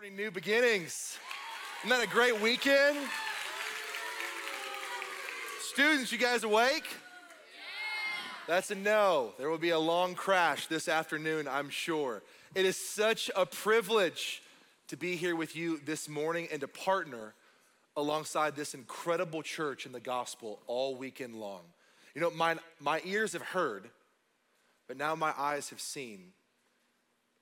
Morning, new beginnings. Isn't that a great weekend? Students, you guys awake? That's a no. There will be a long crash this afternoon, I'm sure. It is such a privilege to be here with you this morning and to partner alongside this incredible church in the gospel all weekend long. You know, my, my ears have heard, but now my eyes have seen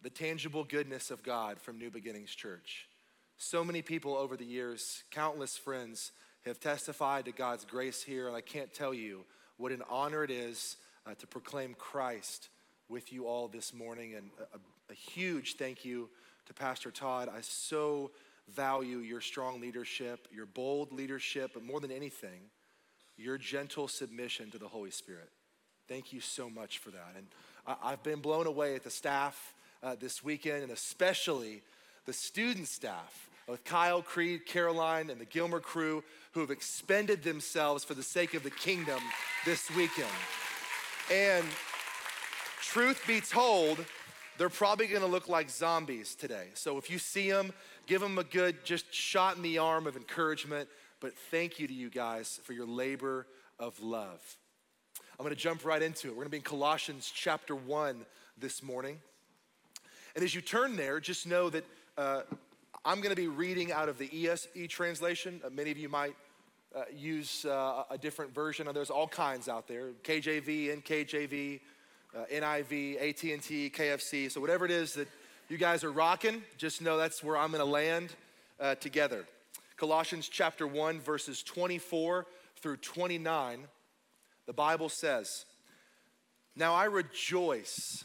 the tangible goodness of God from New Beginnings Church. So many people over the years, countless friends, have testified to God's grace here, and I can't tell you what an honor it is uh, to proclaim Christ with you all this morning. And a, a huge thank you to Pastor Todd. I so value your strong leadership, your bold leadership, but more than anything, your gentle submission to the Holy Spirit. Thank you so much for that. And I, have been blown away at the staff uh, this weekend, and especially the student staff with Kyle, Creed, Caroline, and the Gilmer crew who have expended themselves for the sake of the kingdom this weekend. And truth be told, they're probably gonna look like zombies today. So if you see them, give them a good just shot in the arm of encouragement. But thank you to you guys for your labor of love. I'm gonna jump right into it. We're gonna be in Colossians chapter 1 this morning. And as you turn there, just know that uh, I'm going to be reading out of the ESV translation. Uh, many of you might uh, use uh, a different version. There's all kinds out there: KJV, NKJV, uh, NIV, AT&T, KFC. So whatever it is that you guys are rocking, just know that's where I'm going to land uh, together. Colossians chapter 1, verses 24 through 29, the Bible says, Now I rejoice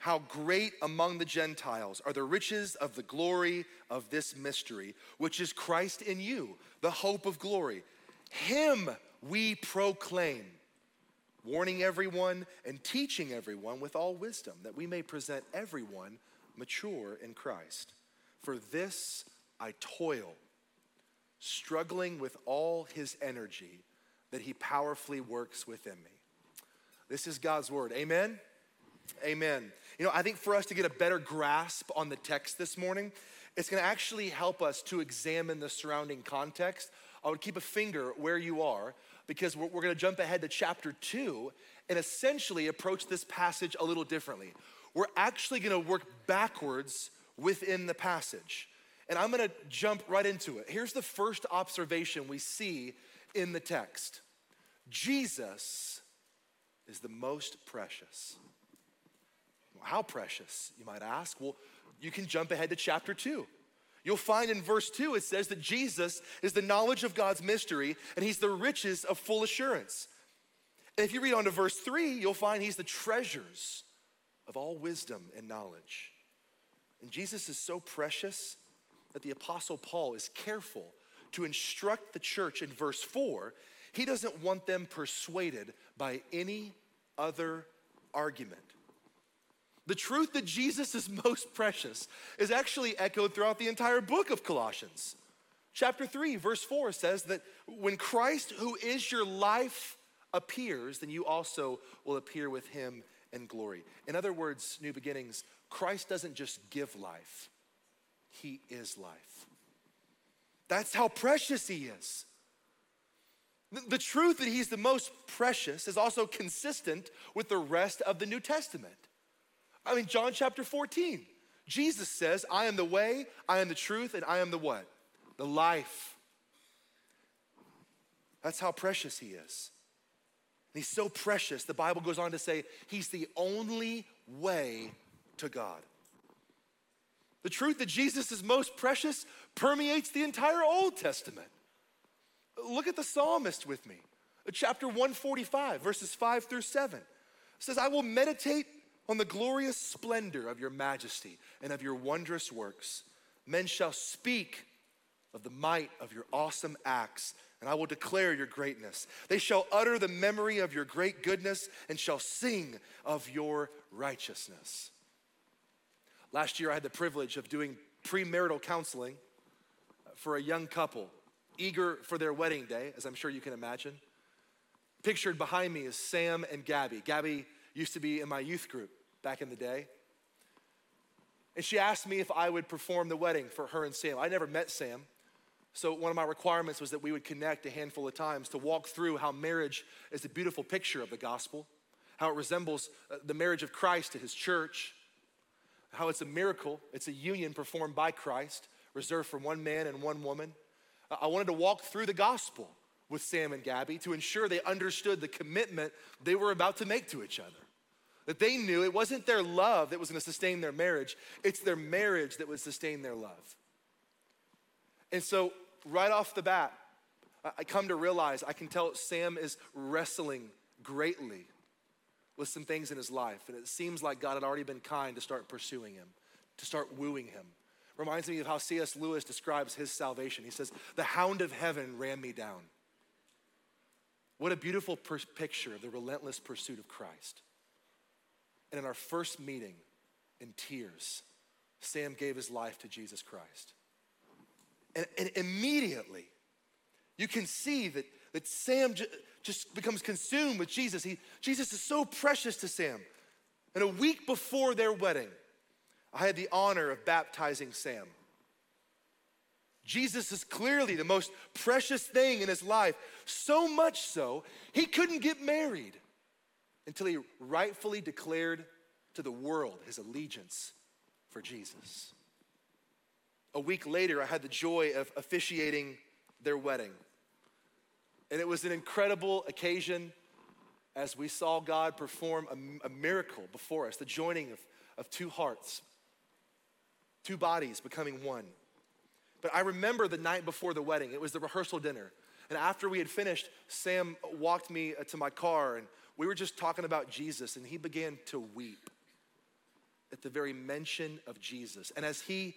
how great among the Gentiles are the riches of the glory of this mystery, which is Christ in you, the hope of glory. Him we proclaim, warning everyone and teaching everyone with all wisdom, that we may present everyone mature in Christ. For this I toil, struggling with all his energy that he powerfully works within me. This is God's word. Amen. Amen. You know, I think for us to get a better grasp on the text this morning, it's gonna actually help us to examine the surrounding context. I would keep a finger where you are because we're, we're gonna jump ahead to chapter two and essentially approach this passage a little differently. We're actually gonna work backwards within the passage. And I'm gonna jump right into it. Here's the first observation we see in the text Jesus is the most precious. How precious, you might ask? Well, you can jump ahead to chapter 2. You'll find in verse 2 it says that Jesus is the knowledge of God's mystery and he's the riches of full assurance. And if you read on to verse 3, you'll find he's the treasures of all wisdom and knowledge. And Jesus is so precious that the Apostle Paul is careful to instruct the church in verse 4. He doesn't want them persuaded by any other argument. The truth that Jesus is most precious is actually echoed throughout the entire book of Colossians. Chapter 3, verse 4 says that when Christ, who is your life, appears, then you also will appear with him in glory. In other words, new beginnings, Christ doesn't just give life, he is life. That's how precious he is. The truth that he's the most precious is also consistent with the rest of the New Testament. I mean, John chapter 14, Jesus says, I am the way, I am the truth, and I am the what? The life. That's how precious he is. And he's so precious, the Bible goes on to say, he's the only way to God. The truth that Jesus is most precious permeates the entire Old Testament. Look at the psalmist with me. Chapter 145, verses 5 through 7. It says, I will meditate on the glorious splendor of your majesty and of your wondrous works. Men shall speak of the might of your awesome acts, and I will declare your greatness. They shall utter the memory of your great goodness and shall sing of your righteousness. Last year, I had the privilege of doing premarital counseling for a young couple eager for their wedding day, as I'm sure you can imagine. Pictured behind me is Sam and Gabby. Gabby used to be in my youth group back in the day. And she asked me if I would perform the wedding for her and Sam. I never met Sam. So, one of my requirements was that we would connect a handful of times to walk through how marriage is a beautiful picture of the gospel, how it resembles uh, the marriage of Christ to his church, how it's a miracle, it's a union performed by Christ, reserved for one man and one woman. I wanted to walk through the gospel with Sam and Gabby to ensure they understood the commitment they were about to make to each other. That they knew it wasn't their love that was gonna sustain their marriage, it's their marriage that would sustain their love. And so, right off the bat, I come to realize I can tell Sam is wrestling greatly with some things in his life. And it seems like God had already been kind to start pursuing him, to start wooing him. Reminds me of how C.S. Lewis describes his salvation. He says, The hound of heaven ran me down. What a beautiful per- picture of the relentless pursuit of Christ. And in our first meeting, in tears, Sam gave his life to Jesus Christ. And, and immediately, you can see that, that Sam j- just becomes consumed with Jesus. He, Jesus is so precious to Sam. And a week before their wedding, I had the honor of baptizing Sam. Jesus is clearly the most precious thing in his life, so much so, he couldn't get married until he rightfully declared to the world his allegiance for Jesus. A week later, I had the joy of officiating their wedding. And it was an incredible occasion as we saw God perform a, a, miracle before us the joining of, of two hearts, two bodies becoming one. But I remember the night before the wedding, it was the rehearsal dinner. And after we had finished, Sam walked me uh, to my car and we were just talking about Jesus, and he began to weep at the very mention of Jesus. And as he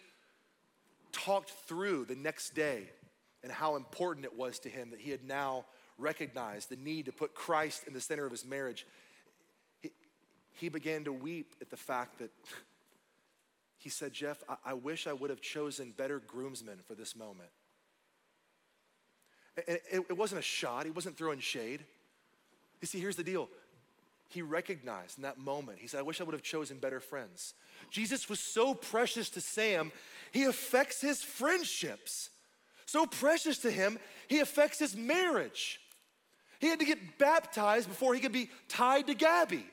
talked through the next day and how important it was to him that he had now recognized the need to put Christ in the center of his marriage, he, he began to weep at the fact that he said, Jeff, I, I wish I would have chosen better groomsmen for this moment. It, it wasn't a shot, he wasn't throwing shade. You see, here's the deal he recognized in that moment, he said, I wish I would have chosen better friends. Jesus was so precious to Sam, he affects his friendships. So precious to him, he affects his marriage. He had to get baptized before he could be tied to Gabby.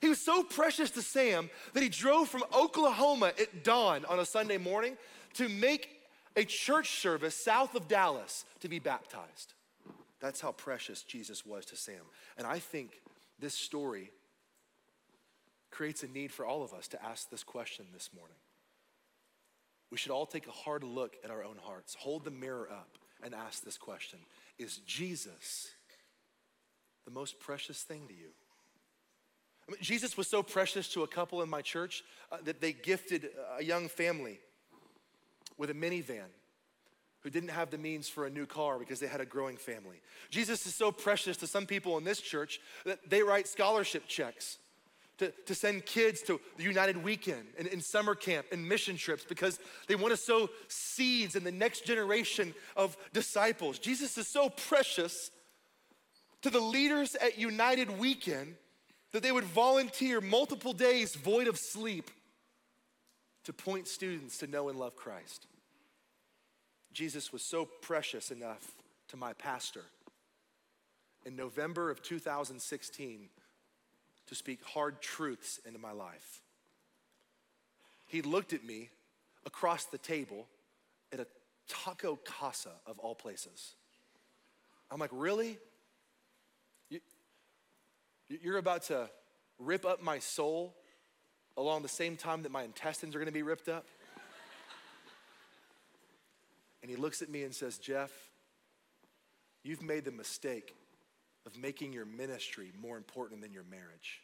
He was so precious to Sam that he drove from Oklahoma at dawn on a Sunday morning to make a church service south of Dallas to be baptized. That's how precious Jesus was to Sam. And I think this story creates a need for all of us to ask this question this morning. We should all take a hard look at our own hearts, hold the mirror up, and ask this question Is Jesus the most precious thing to you? I mean, Jesus was so precious to a couple in my church uh, that they gifted a young family with a minivan who didn't have the means for a new car because they had a growing family. Jesus is so precious to some people in this church that they write scholarship checks to, to send kids to the United Weekend and in summer camp and mission trips because they want to sow seeds in the next generation of disciples. Jesus is so precious to the leaders at United Weekend that they would volunteer multiple days void of sleep to point students to know and love Christ. Jesus was so precious enough to my pastor in November of 2016 to speak hard truths into my life. He looked at me across the table at a taco casa of all places. I'm like, really? You, you're about to rip up my soul along the same time that my intestines are gonna be ripped up? And he looks at me and says, Jeff, you've made the mistake of making your ministry more important than your marriage.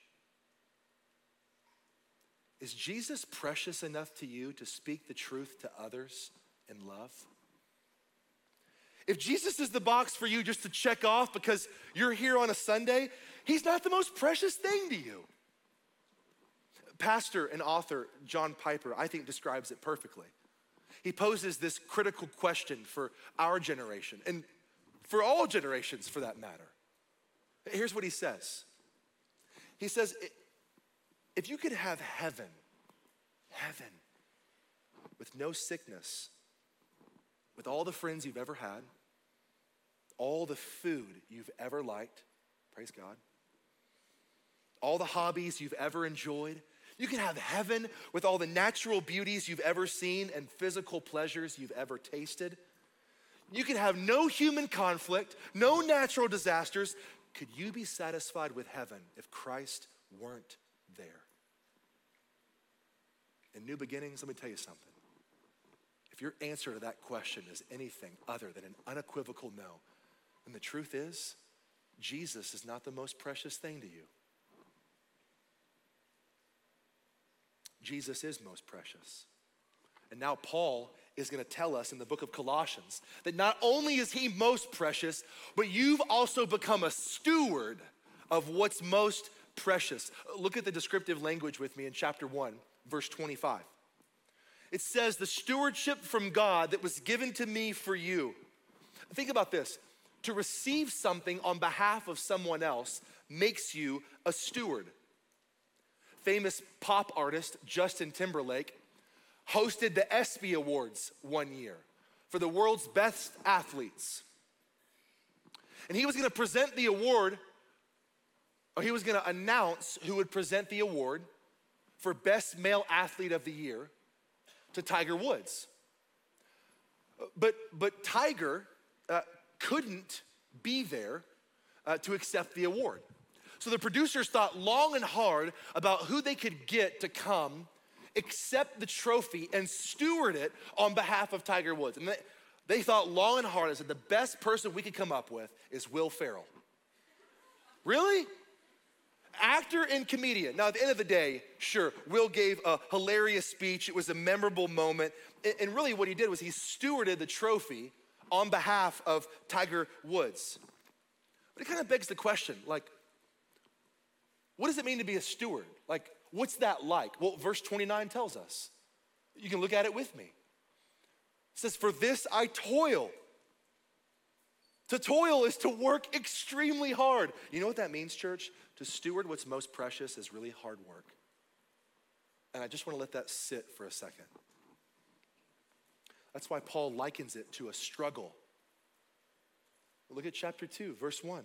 is Jesus precious enough to you to speak the truth to others in love? If Jesus is the box for you just to check off because you're here on a Sunday, he's not the most precious thing to you. Pastor and author John Piper, I think, describes it perfectly. He poses this critical question for our generation and for all generations for that matter. Here's what he says He says, if you could have heaven, heaven, with no sickness, with all the friends you've ever had, all the food you've ever liked, praise God, all the hobbies you've ever enjoyed, you can have heaven with all the natural beauties you've ever seen and physical pleasures you've ever tasted. You can have no human conflict, no natural disasters. Could you be satisfied with heaven if Christ weren't there? In new beginnings, let me tell you something. If your answer to that question is anything other than an unequivocal no, then the truth is, Jesus is not the most precious thing to you. Jesus is most precious. And now Paul is going to tell us in the book of Colossians that not only is he most precious, but you've also become a steward of what's most precious. Look at the descriptive language with me in chapter 1, verse 25. It says, The stewardship from God that was given to me for you. Think about this to receive something on behalf of someone else makes you a steward famous pop artist Justin Timberlake hosted the ESPY Awards one year for the world's best athletes. And he was gonna present the award, or he was gonna announce who would present the award for Best Male Athlete of the Year to Tiger Woods. But, but Tiger uh, couldn't be there uh, to accept the award. So the producers thought long and hard about who they could get to come, accept the trophy, and steward it on behalf of Tiger Woods. And they, they thought long and hard and said the best person we could come up with is Will Ferrell. Really? Actor and comedian. Now, at the end of the day, sure, Will gave a hilarious speech. It was a memorable moment. And really, what he did was he stewarded the trophy on behalf of Tiger Woods. But it kind of begs the question like, what does it mean to be a steward? Like, what's that like? Well, verse 29 tells us. You can look at it with me. It says, For this I toil. To toil is to work extremely hard. You know what that means, church? To steward what's most precious is really hard work. And I just want to let that sit for a second. That's why Paul likens it to a struggle. Look at chapter 2, verse 1.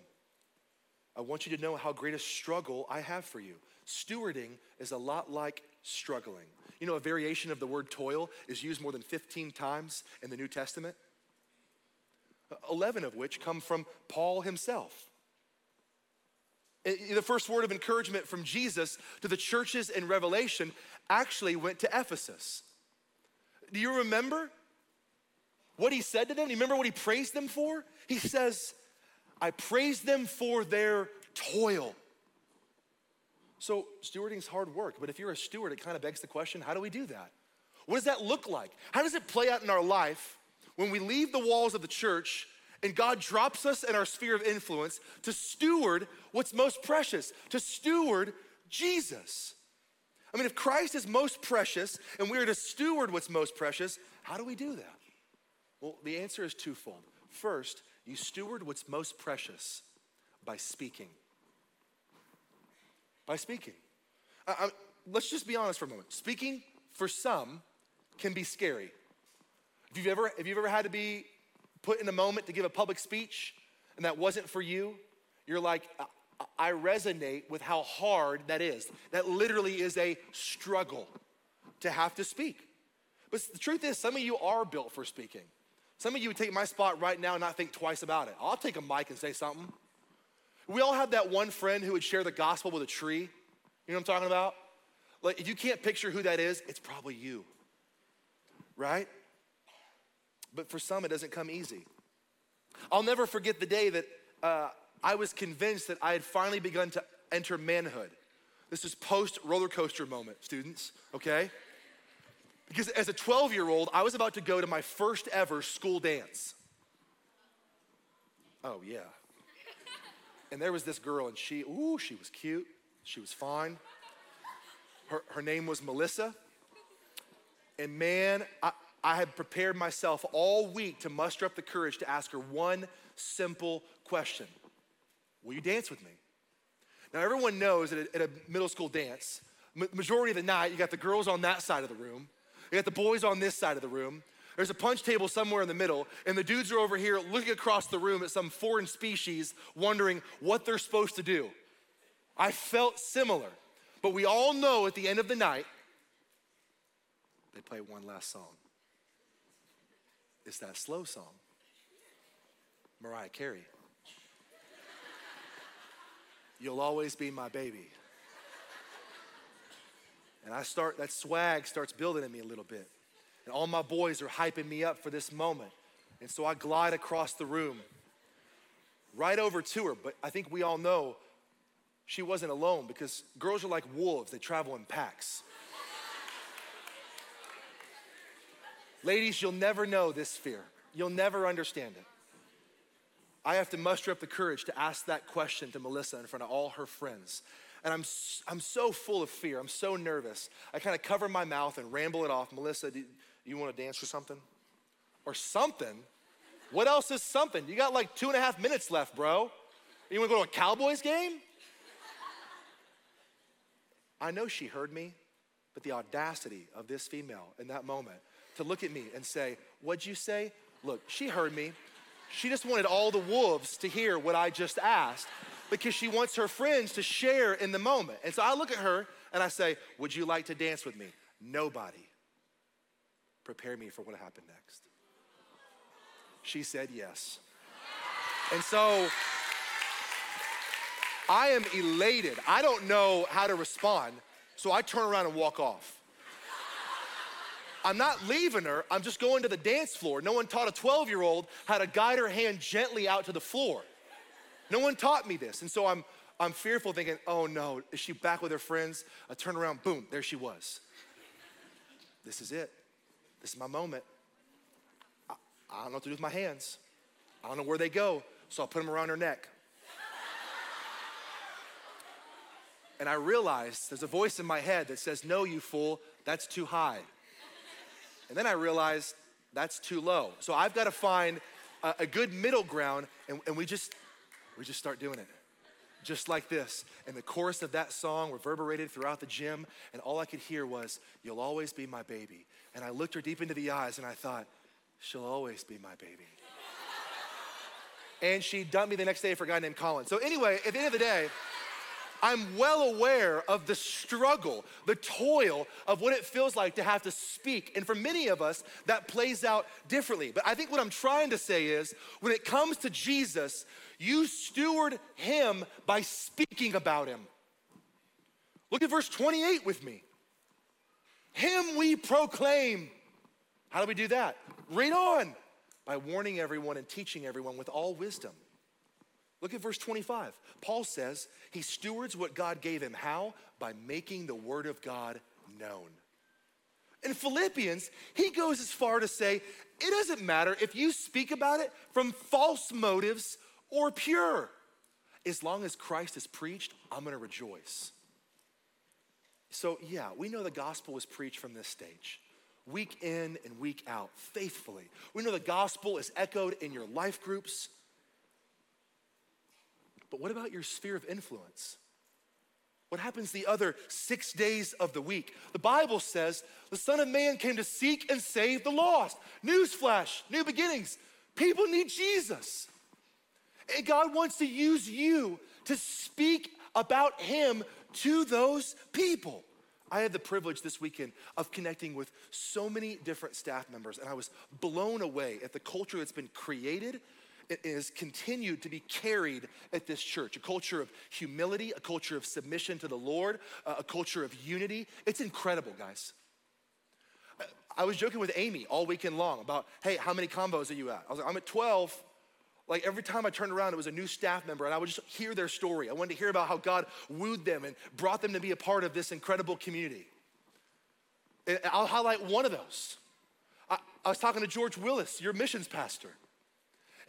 I want you to know how great a struggle I have for you. Stewarding is a lot like struggling. You know, a variation of the word toil is used more than 15 times in the New Testament, 11 of which come from Paul himself. The first word of encouragement from Jesus to the churches in Revelation actually went to Ephesus. Do you remember what he said to them? Do you remember what he praised them for? He says, I praise them for their toil. So, stewarding is hard work, but if you're a steward, it kind of begs the question how do we do that? What does that look like? How does it play out in our life when we leave the walls of the church and God drops us in our sphere of influence to steward what's most precious, to steward Jesus? I mean, if Christ is most precious and we are to steward what's most precious, how do we do that? Well, the answer is twofold. First, you steward what's most precious by speaking. By speaking. I, I, let's just be honest for a moment. Speaking for some can be scary. If you've ever, if you've ever had to be put in a moment to give a public speech and that wasn't for you, you're like, I resonate with how hard that is. That literally is a struggle to have to speak. But the truth is, some of you are built for speaking. Some of you would take my spot right now and not think twice about it. I'll take a mic and say something. We all have that one friend who would share the gospel with a tree. You know what I'm talking about? Like, if you can't picture who that is, it's probably you, right? But for some, it doesn't come easy. I'll never forget the day that uh, I was convinced that I had finally begun to enter manhood. This is post roller coaster moment, students, okay? Because as a 12 year old, I was about to go to my first ever school dance. Oh, yeah. And there was this girl, and she, ooh, she was cute. She was fine. Her, her name was Melissa. And man, I, I had prepared myself all week to muster up the courage to ask her one simple question Will you dance with me? Now, everyone knows that at a middle school dance, majority of the night, you got the girls on that side of the room, you got the boys on this side of the room. There's a punch table somewhere in the middle, and the dudes are over here looking across the room at some foreign species, wondering what they're supposed to do. I felt similar, but we all know at the end of the night, they play one last song. It's that slow song, Mariah Carey. You'll always be my baby. And I start, that swag starts building in me a little bit. And all my boys are hyping me up for this moment. And so I glide across the room, right over to her. But I think we all know she wasn't alone because girls are like wolves, they travel in packs. Ladies, you'll never know this fear. You'll never understand it. I have to muster up the courage to ask that question to Melissa in front of all her friends. And I'm, I'm so full of fear. I'm so nervous. I kind of cover my mouth and ramble it off. Melissa, do you want to dance or something? Or something? What else is something? You got like two and a half minutes left, bro. You want to go to a Cowboys game? I know she heard me, but the audacity of this female in that moment to look at me and say, What'd you say? Look, she heard me. She just wanted all the wolves to hear what I just asked because she wants her friends to share in the moment. And so I look at her and I say, Would you like to dance with me? Nobody. Prepare me for what happened next. She said yes. And so I am elated. I don't know how to respond, so I turn around and walk off. I'm not leaving her, I'm just going to the dance floor. No one taught a 12 year old how to guide her hand gently out to the floor. No one taught me this. And so I'm, I'm fearful, thinking, oh no, is she back with her friends? I turn around, boom, there she was. This is it. This is my moment. I, I don't know what to do with my hands. I don't know where they go, so I'll put them around her neck. and I realize there's a voice in my head that says, No, you fool, that's too high. And then I realized that's too low. So I've got to find a, a good middle ground, and, and we just we just start doing it. Just like this. And the chorus of that song reverberated throughout the gym, and all I could hear was, You'll always be my baby. And I looked her deep into the eyes and I thought, She'll always be my baby. and she dumped me the next day for a guy named Colin. So, anyway, at the end of the day, I'm well aware of the struggle, the toil of what it feels like to have to speak. And for many of us, that plays out differently. But I think what I'm trying to say is when it comes to Jesus, you steward him by speaking about him. Look at verse 28 with me. Him we proclaim. How do we do that? Read on by warning everyone and teaching everyone with all wisdom. Look at verse 25. Paul says he stewards what God gave him. How? By making the word of God known. In Philippians, he goes as far to say it doesn't matter if you speak about it from false motives or pure. As long as Christ is preached, I'm gonna rejoice. So, yeah, we know the gospel was preached from this stage, week in and week out, faithfully. We know the gospel is echoed in your life groups. But what about your sphere of influence? What happens the other six days of the week? The Bible says the Son of Man came to seek and save the lost. Newsflash, new beginnings. People need Jesus. And God wants to use you to speak about Him to those people. I had the privilege this weekend of connecting with so many different staff members, and I was blown away at the culture that's been created is continued to be carried at this church a culture of humility, a culture of submission to the Lord, uh, a culture of unity. It's incredible, guys. I was joking with Amy all weekend long about, hey, how many combos are you at? I was like, I'm at 12. Like every time I turned around, it was a new staff member, and I would just hear their story. I wanted to hear about how God wooed them and brought them to be a part of this incredible community. And I'll highlight one of those. I, I was talking to George Willis, your missions pastor.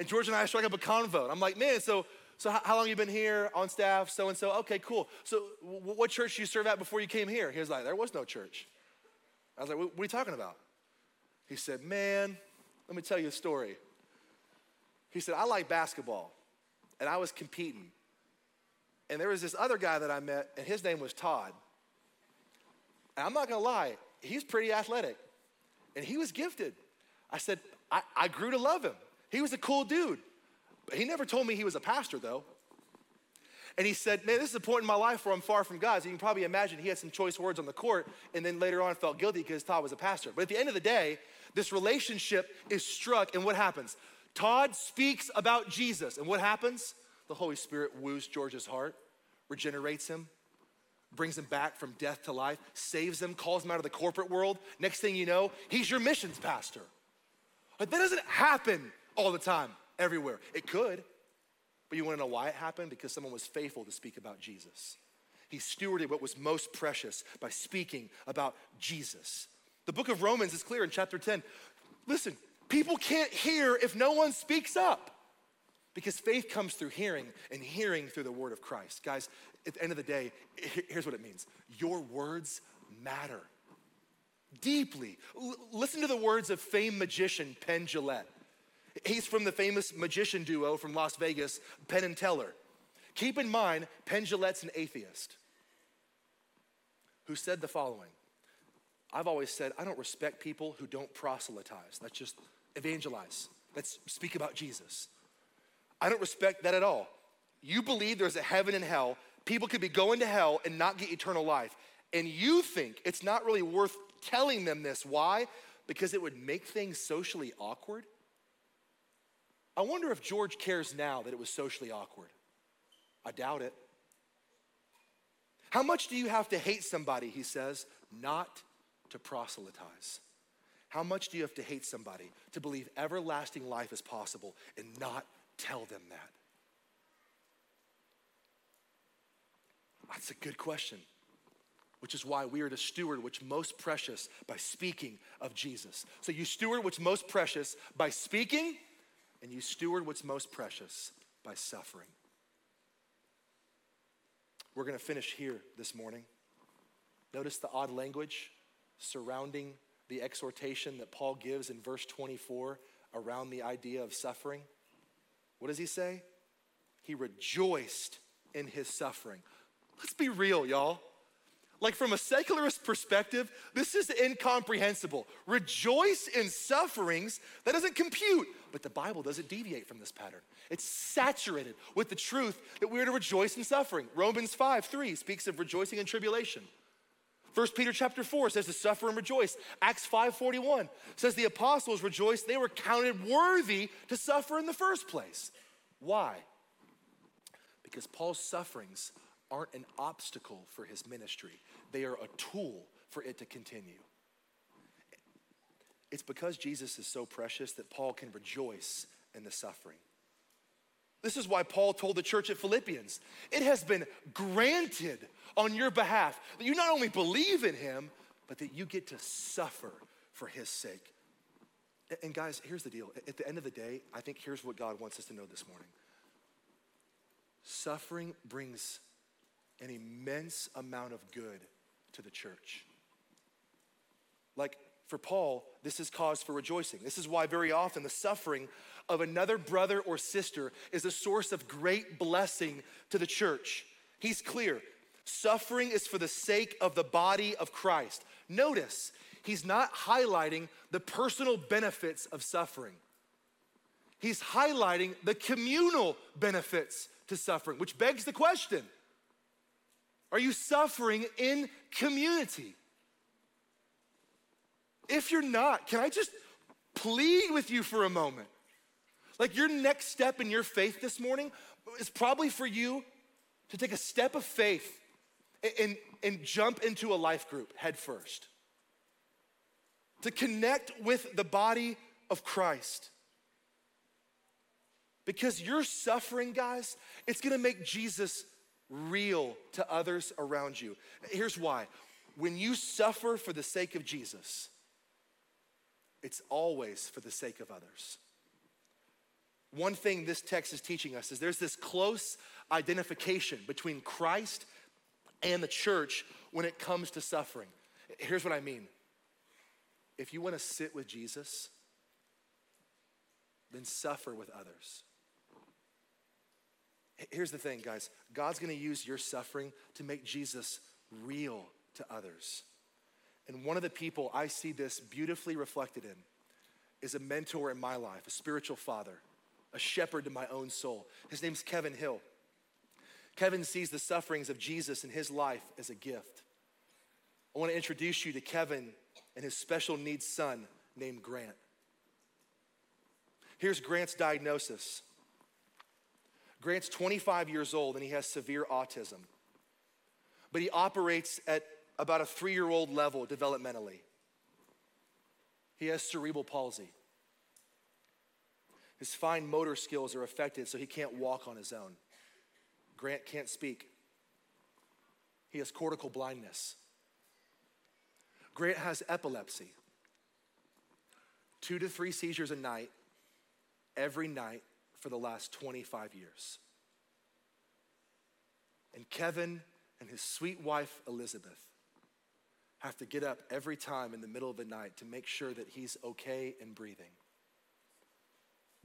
And George and I struck up a convo. And I'm like, man, so, so how, long you been here on staff? So and so. Okay, cool. So w- what church you serve at before you came here? He was like, there was no church. I was like, what, what are you talking about? He said, man, let me tell you a story. He said, I like basketball, and I was competing. And there was this other guy that I met, and his name was Todd. And I'm not gonna lie, he's pretty athletic, and he was gifted. I said, I, I grew to love him. He was a cool dude. But he never told me he was a pastor, though. And he said, Man, this is a point in my life where I'm far from God. So you can probably imagine he had some choice words on the court and then later on felt guilty because Todd was a pastor. But at the end of the day, this relationship is struck, and what happens? Todd speaks about Jesus, and what happens? The Holy Spirit woos George's heart, regenerates him, brings him back from death to life, saves him, calls him out of the corporate world. Next thing you know, he's your missions pastor. But that doesn't happen all the time, everywhere. It could, but you wanna know why it happened? Because someone was faithful to speak about Jesus. He stewarded what was most precious by speaking about Jesus. The book of Romans is clear in chapter 10. Listen, people can't hear if no one speaks up because faith comes through hearing and hearing through the word of Christ. Guys, at the end of the day, here's what it means your words matter deeply. L- listen to the words of famed magician Penn Jillette. He's from the famous magician duo from Las Vegas, Penn and Teller. Keep in mind, Penn Jillette's an atheist who said the following I've always said, I don't respect people who don't proselytize. That's just evangelize. Let's speak about Jesus. I don't respect that at all. You believe there's a heaven and hell. People could be going to hell and not get eternal life. And you think it's not really worth telling them this. Why? Because it would make things socially awkward. I wonder if George cares now that it was socially awkward. I doubt it. How much do you have to hate somebody, he says, not to proselytize? How much do you have to hate somebody to believe everlasting life is possible and not tell them that? That's a good question, which is why we are to steward what's most precious by speaking of Jesus. So you steward what's most precious by speaking, and you steward what's most precious by suffering. We're going to finish here this morning. Notice the odd language surrounding the exhortation that Paul gives in verse 24 around the idea of suffering. What does he say? He rejoiced in his suffering. Let's be real, y'all. Like, from a secularist perspective, this is incomprehensible. Rejoice in sufferings, that doesn't compute. But the Bible doesn't deviate from this pattern. It's saturated with the truth that we're to rejoice in suffering. Romans 5 3 speaks of rejoicing in tribulation. 1 Peter chapter 4 says to suffer and rejoice. Acts 5:41 says the apostles rejoiced they were counted worthy to suffer in the first place. Why? Because Paul's sufferings aren't an obstacle for his ministry. They are a tool for it to continue. It's because Jesus is so precious that Paul can rejoice in the suffering. This is why Paul told the church at Philippians, it has been granted on your behalf that you not only believe in him, but that you get to suffer for his sake. And guys, here's the deal. At the end of the day, I think here's what God wants us to know this morning. Suffering brings an immense amount of good to the church. Like for Paul, this is cause for rejoicing. This is why very often the suffering of another brother or sister is a source of great blessing to the church. He's clear. Suffering is for the sake of the body of Christ. Notice, he's not highlighting the personal benefits of suffering. He's highlighting the communal benefits to suffering, which begs the question Are you suffering in community? If you're not, can I just plead with you for a moment? Like your next step in your faith this morning is probably for you to take a step of faith and, and jump into a life group head first. To connect with the body of Christ. Because your suffering, guys, it's gonna make Jesus real to others around you. Here's why when you suffer for the sake of Jesus, it's always for the sake of others. One thing this text is teaching us is there's this close identification between Christ and the church when it comes to suffering. Here's what I mean if you want to sit with Jesus, then suffer with others. Here's the thing, guys God's gonna use your suffering to make Jesus real to others. And one of the people I see this beautifully reflected in is a mentor in my life, a spiritual father, a shepherd to my own soul. His name's Kevin Hill. Kevin sees the sufferings of Jesus in his life as a gift. I want to introduce you to Kevin and his special needs son named Grant. Here's Grant's diagnosis Grant's 25 years old and he has severe autism, but he operates at about a three year old level developmentally. He has cerebral palsy. His fine motor skills are affected, so he can't walk on his own. Grant can't speak. He has cortical blindness. Grant has epilepsy. Two to three seizures a night, every night for the last 25 years. And Kevin and his sweet wife, Elizabeth, have to get up every time in the middle of the night to make sure that he's okay and breathing.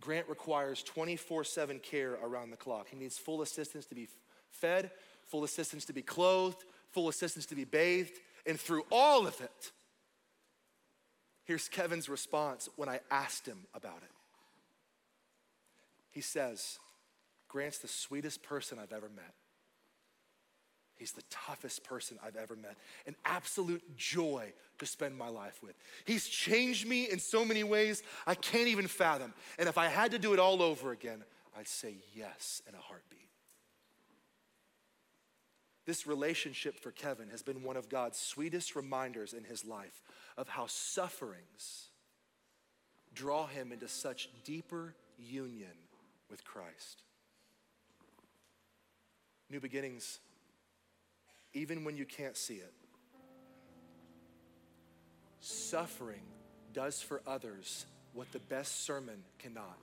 Grant requires 24 7 care around the clock. He needs full assistance to be fed, full assistance to be clothed, full assistance to be bathed, and through all of it, here's Kevin's response when I asked him about it. He says, Grant's the sweetest person I've ever met. He's the toughest person I've ever met. An absolute joy to spend my life with. He's changed me in so many ways I can't even fathom. And if I had to do it all over again, I'd say yes in a heartbeat. This relationship for Kevin has been one of God's sweetest reminders in his life of how sufferings draw him into such deeper union with Christ. New beginnings even when you can't see it. Suffering does for others what the best sermon cannot.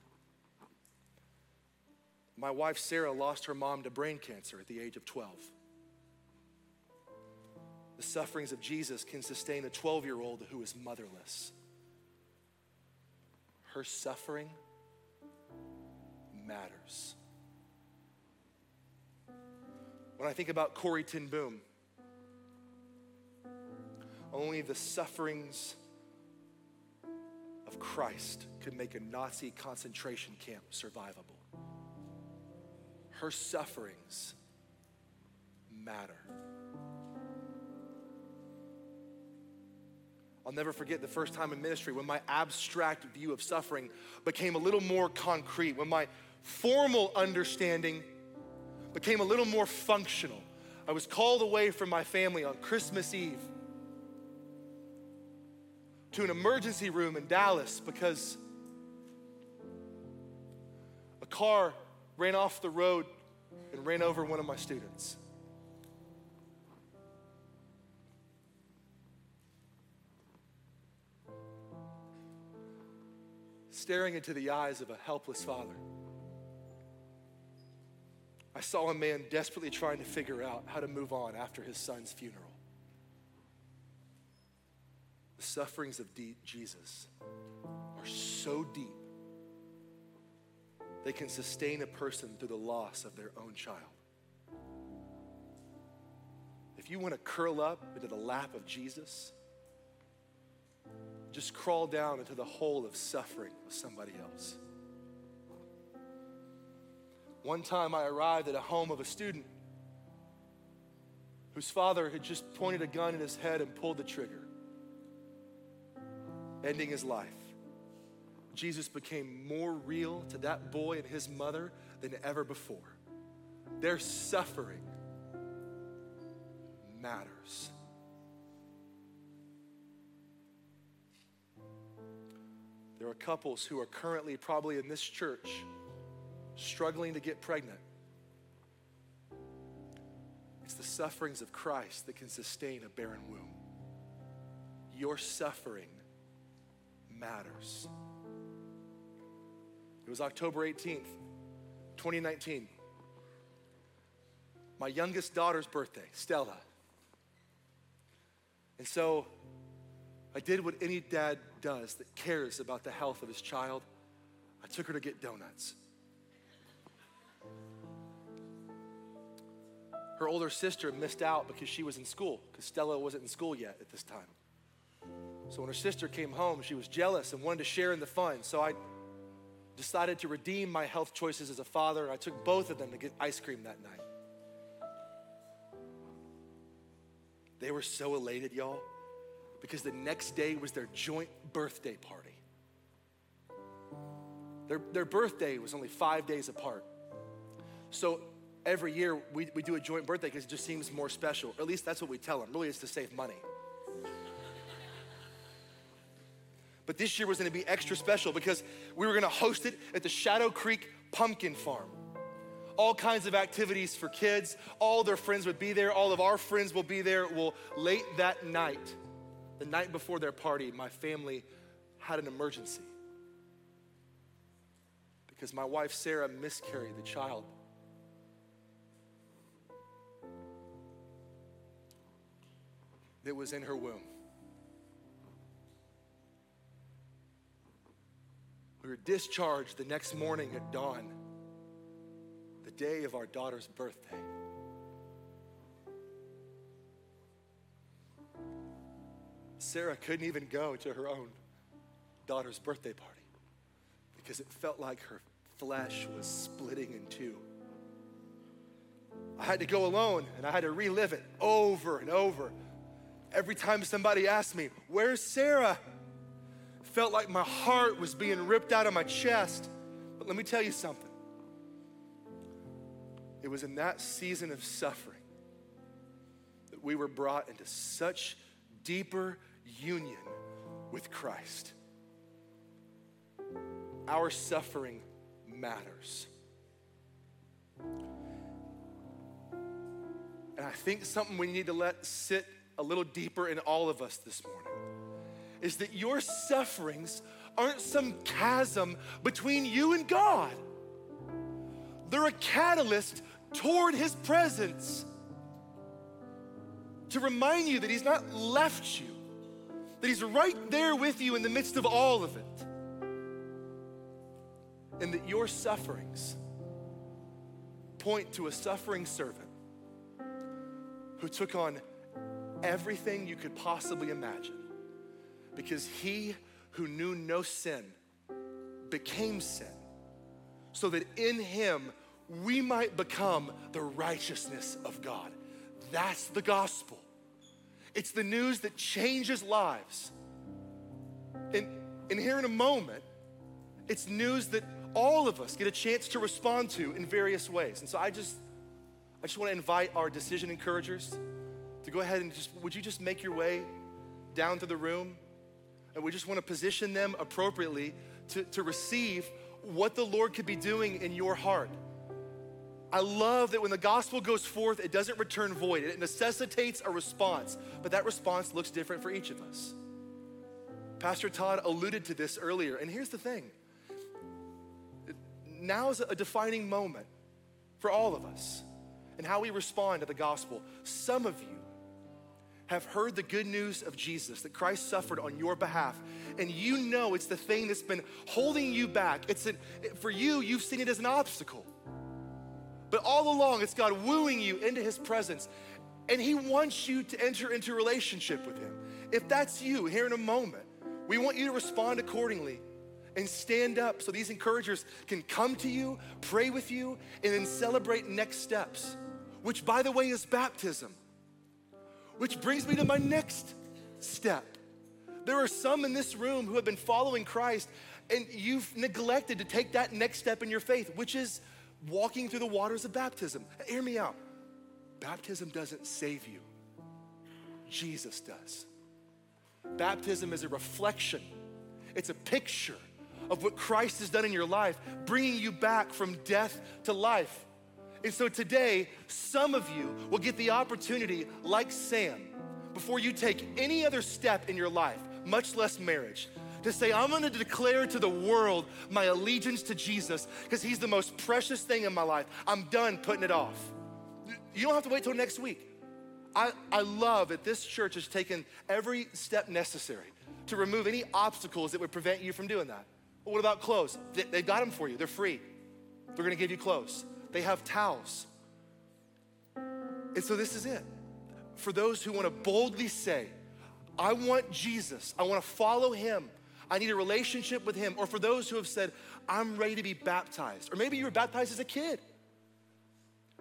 My wife Sarah lost her mom to brain cancer at the age of 12. The sufferings of Jesus can sustain a 12 year old who is motherless. Her suffering matters. When I think about Corrie ten Boom, only the sufferings of Christ could make a Nazi concentration camp survivable. Her sufferings matter. I'll never forget the first time in ministry when my abstract view of suffering became a little more concrete, when my formal understanding became a little more functional. I was called away from my family on Christmas Eve to an emergency room in Dallas because a car ran off the road and ran over one of my students. Staring into the eyes of a helpless father. I saw a man desperately trying to figure out how to move on after his son's funeral. The sufferings of Jesus are so deep, they can sustain a person through the loss of their own child. If you want to curl up into the lap of Jesus, just crawl down into the hole of suffering of somebody else. One time I arrived at a home of a student whose father had just pointed a gun in his head and pulled the trigger, ending his life. Jesus became more real to that boy and his mother than ever before. Their suffering matters. There are couples who are currently probably in this church struggling to get pregnant. It's the sufferings of Christ that can sustain a barren womb. Your suffering matters. It was October 18th, 2019. My youngest daughter's birthday, Stella. And so I did what any dad does that cares about the health of his child. I took her to get donuts. Her older sister missed out because she was in school, because Stella wasn't in school yet at this time. So when her sister came home, she was jealous and wanted to share in the fun. So I decided to redeem my health choices as a father. I took both of them to get ice cream that night. They were so elated, y'all, because the next day was their joint birthday party. Their, their birthday was only five days apart. So every year we, we do a joint birthday because it just seems more special. Or at least that's what we tell them. Really, it's to save money. But this year was gonna be extra special because we were gonna host it at the Shadow Creek Pumpkin Farm. All kinds of activities for kids. All their friends would be there. All of our friends will be there. Well, late that night, the night before their party, my family had an emergency because my wife Sarah miscarried the child that was in her womb. We were discharged the next morning at dawn, the day of our daughter's birthday. Sarah couldn't even go to her own daughter's birthday party because it felt like her flesh was splitting in two. I had to go alone and I had to relive it over and over every time somebody asked me, Where's Sarah? felt like my heart was being ripped out of my chest. But let me tell you something. It was in that season of suffering that we were brought into such deeper union with Christ. Our suffering matters. And I think something we need to let sit a little deeper in all of us this morning is that your sufferings aren't some chasm between you and God. They're a catalyst toward His presence to remind you that He's not left you, that He's right there with you in the midst of all of it, and that your sufferings point to a suffering servant who took on everything you could possibly imagine because he who knew no sin became sin so that in him we might become the righteousness of God. That's the gospel. It's the news that changes lives. And, and here in a moment, it's news that all of us get a chance to respond to in various ways. And so I just I just want to invite our decision encouragers to go ahead and just, would you just make your way down to the room? And we just want to position them appropriately to, to receive what the Lord could be doing in your heart. I love that when the gospel goes forth, it doesn't return void. It necessitates a response, but that response looks different for each of us. Pastor Todd alluded to this earlier, and here's the thing now is a defining moment for all of us and how we respond to the gospel. Some of you have heard the good news of Jesus, that Christ suffered on your behalf, and you know it's the thing that's been holding you back. It's an, for you, you've seen it as an obstacle. But all along, it's God wooing you into his presence, and he wants you to enter into relationship with him. If that's you here in a moment, we want you to respond accordingly and stand up so these encouragers can come to you, pray with you, and then celebrate next steps, which, by the way, is baptism. Which brings me to my next step. There are some in this room who have been following Christ and you've neglected to take that next step in your faith, which is walking through the waters of baptism. Hear me out. Baptism doesn't save you, Jesus does. Baptism is a reflection, it's a picture of what Christ has done in your life, bringing you back from death to life. And so today, some of you will get the opportunity, like Sam, before you take any other step in your life, much less marriage, to say, I'm gonna declare to the world my allegiance to Jesus because he's the most precious thing in my life. I'm done putting it off. You don't have to wait till next week. I, I love that this church has taken every step necessary to remove any obstacles that would prevent you from doing that. But what about clothes? They, they've got them for you, they're free. They're gonna give you clothes. They have towels. And so this is it. For those who wanna boldly say, I want Jesus, I wanna follow him, I need a relationship with him, or for those who have said, I'm ready to be baptized, or maybe you were baptized as a kid,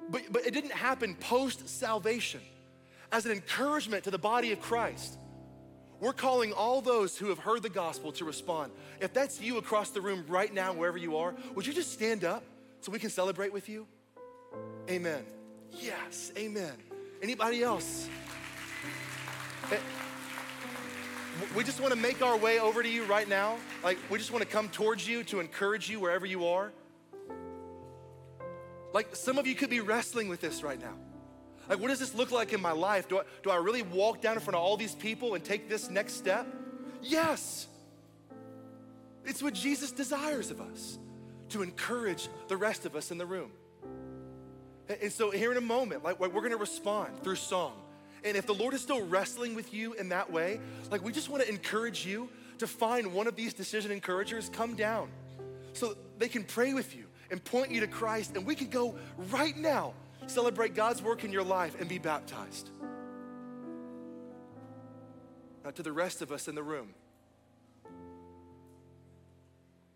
but, but it didn't happen post salvation as an encouragement to the body of Christ. We're calling all those who have heard the gospel to respond. If that's you across the room right now, wherever you are, would you just stand up so we can celebrate with you? Amen. Yes, amen. Anybody else? Eh, we just want to make our way over to you right now. Like, we just want to come towards you to encourage you wherever you are. Like, some of you could be wrestling with this right now. Like, what does this look like in my life? Do I, do I really walk down in front of all these people and take this next step? Yes. It's what Jesus desires of us to encourage the rest of us in the room. And so, here in a moment, like, we're gonna respond through song. And if the Lord is still wrestling with you in that way, like, we just wanna encourage you to find one of these decision encouragers, come down so they can pray with you and point you to Christ, and we can go right now celebrate God's work in your life and be baptized. Now, to the rest of us in the room,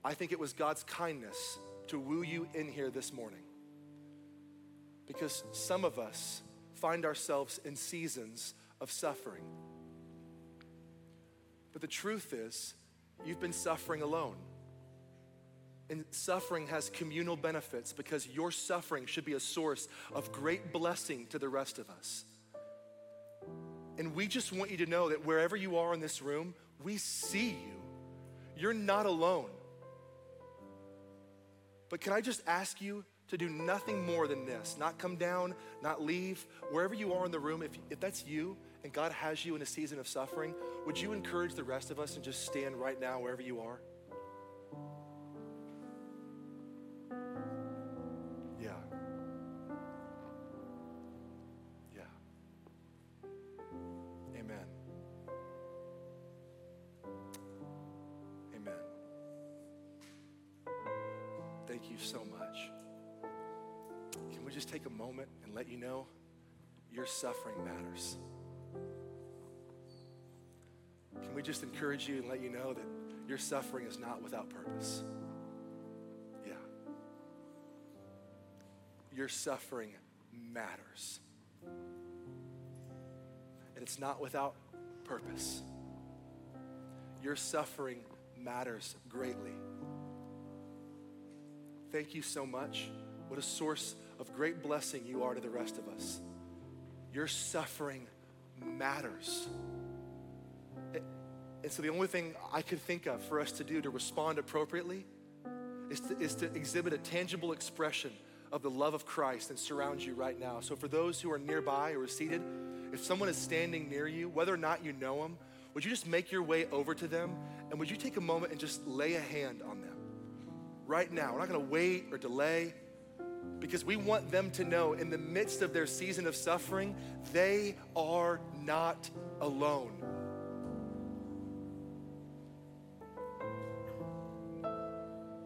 I think it was God's kindness to woo you in here this morning. Because some of us find ourselves in seasons of suffering. But the truth is, you've been suffering alone. And suffering has communal benefits because your suffering should be a source of great blessing to the rest of us. And we just want you to know that wherever you are in this room, we see you. You're not alone. But can I just ask you to do nothing more than this? Not come down, not leave. Wherever you are in the room, if, if that's you and God has you in a season of suffering, would you encourage the rest of us and just stand right now wherever you are? You so much. Can we just take a moment and let you know your suffering matters? Can we just encourage you and let you know that your suffering is not without purpose? Yeah. Your suffering matters. And it's not without purpose. Your suffering matters greatly. Thank you so much. What a source of great blessing you are to the rest of us. Your suffering matters. And so, the only thing I could think of for us to do to respond appropriately is to, is to exhibit a tangible expression of the love of Christ that surrounds you right now. So, for those who are nearby or seated, if someone is standing near you, whether or not you know them, would you just make your way over to them and would you take a moment and just lay a hand on? Right now. We're not gonna wait or delay because we want them to know in the midst of their season of suffering, they are not alone.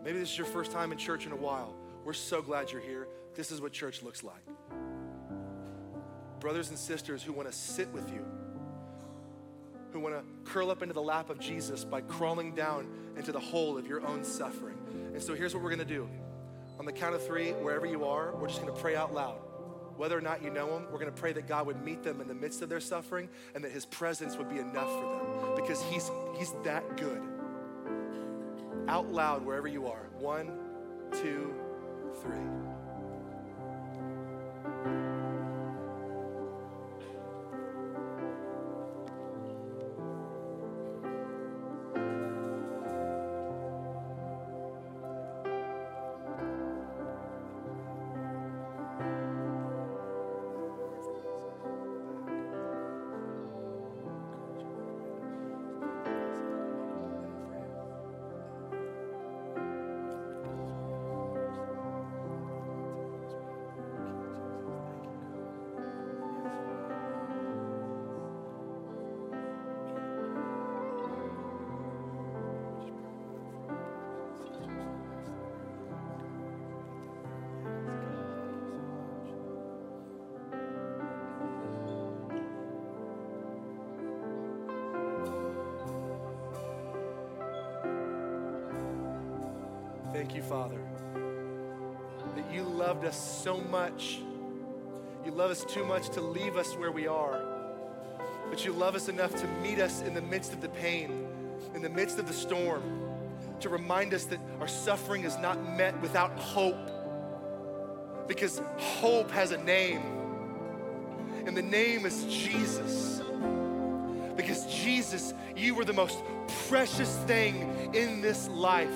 Maybe this is your first time in church in a while. We're so glad you're here. This is what church looks like. Brothers and sisters who want to sit with you, who want to curl up into the lap of Jesus by crawling down into the hole of your own suffering. And so here's what we're gonna do. On the count of three, wherever you are, we're just gonna pray out loud. Whether or not you know them, we're gonna pray that God would meet them in the midst of their suffering and that his presence would be enough for them because he's, he's that good. Out loud, wherever you are. One, two, three. Thank you, Father, that you loved us so much. You love us too much to leave us where we are, but you love us enough to meet us in the midst of the pain, in the midst of the storm, to remind us that our suffering is not met without hope, because hope has a name, and the name is Jesus. Because Jesus, you were the most precious thing in this life.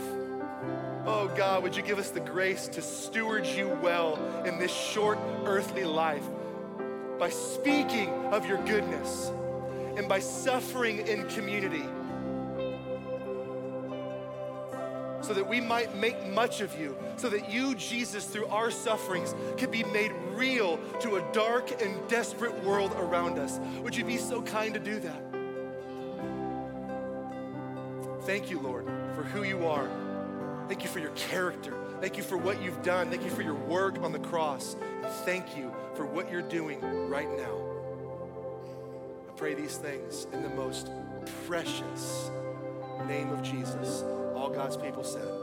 Oh God, would you give us the grace to steward you well in this short earthly life by speaking of your goodness and by suffering in community so that we might make much of you, so that you, Jesus, through our sufferings, could be made real to a dark and desperate world around us. Would you be so kind to do that? Thank you, Lord, for who you are. Thank you for your character. Thank you for what you've done. Thank you for your work on the cross. And thank you for what you're doing right now. I pray these things in the most precious name of Jesus. All God's people said.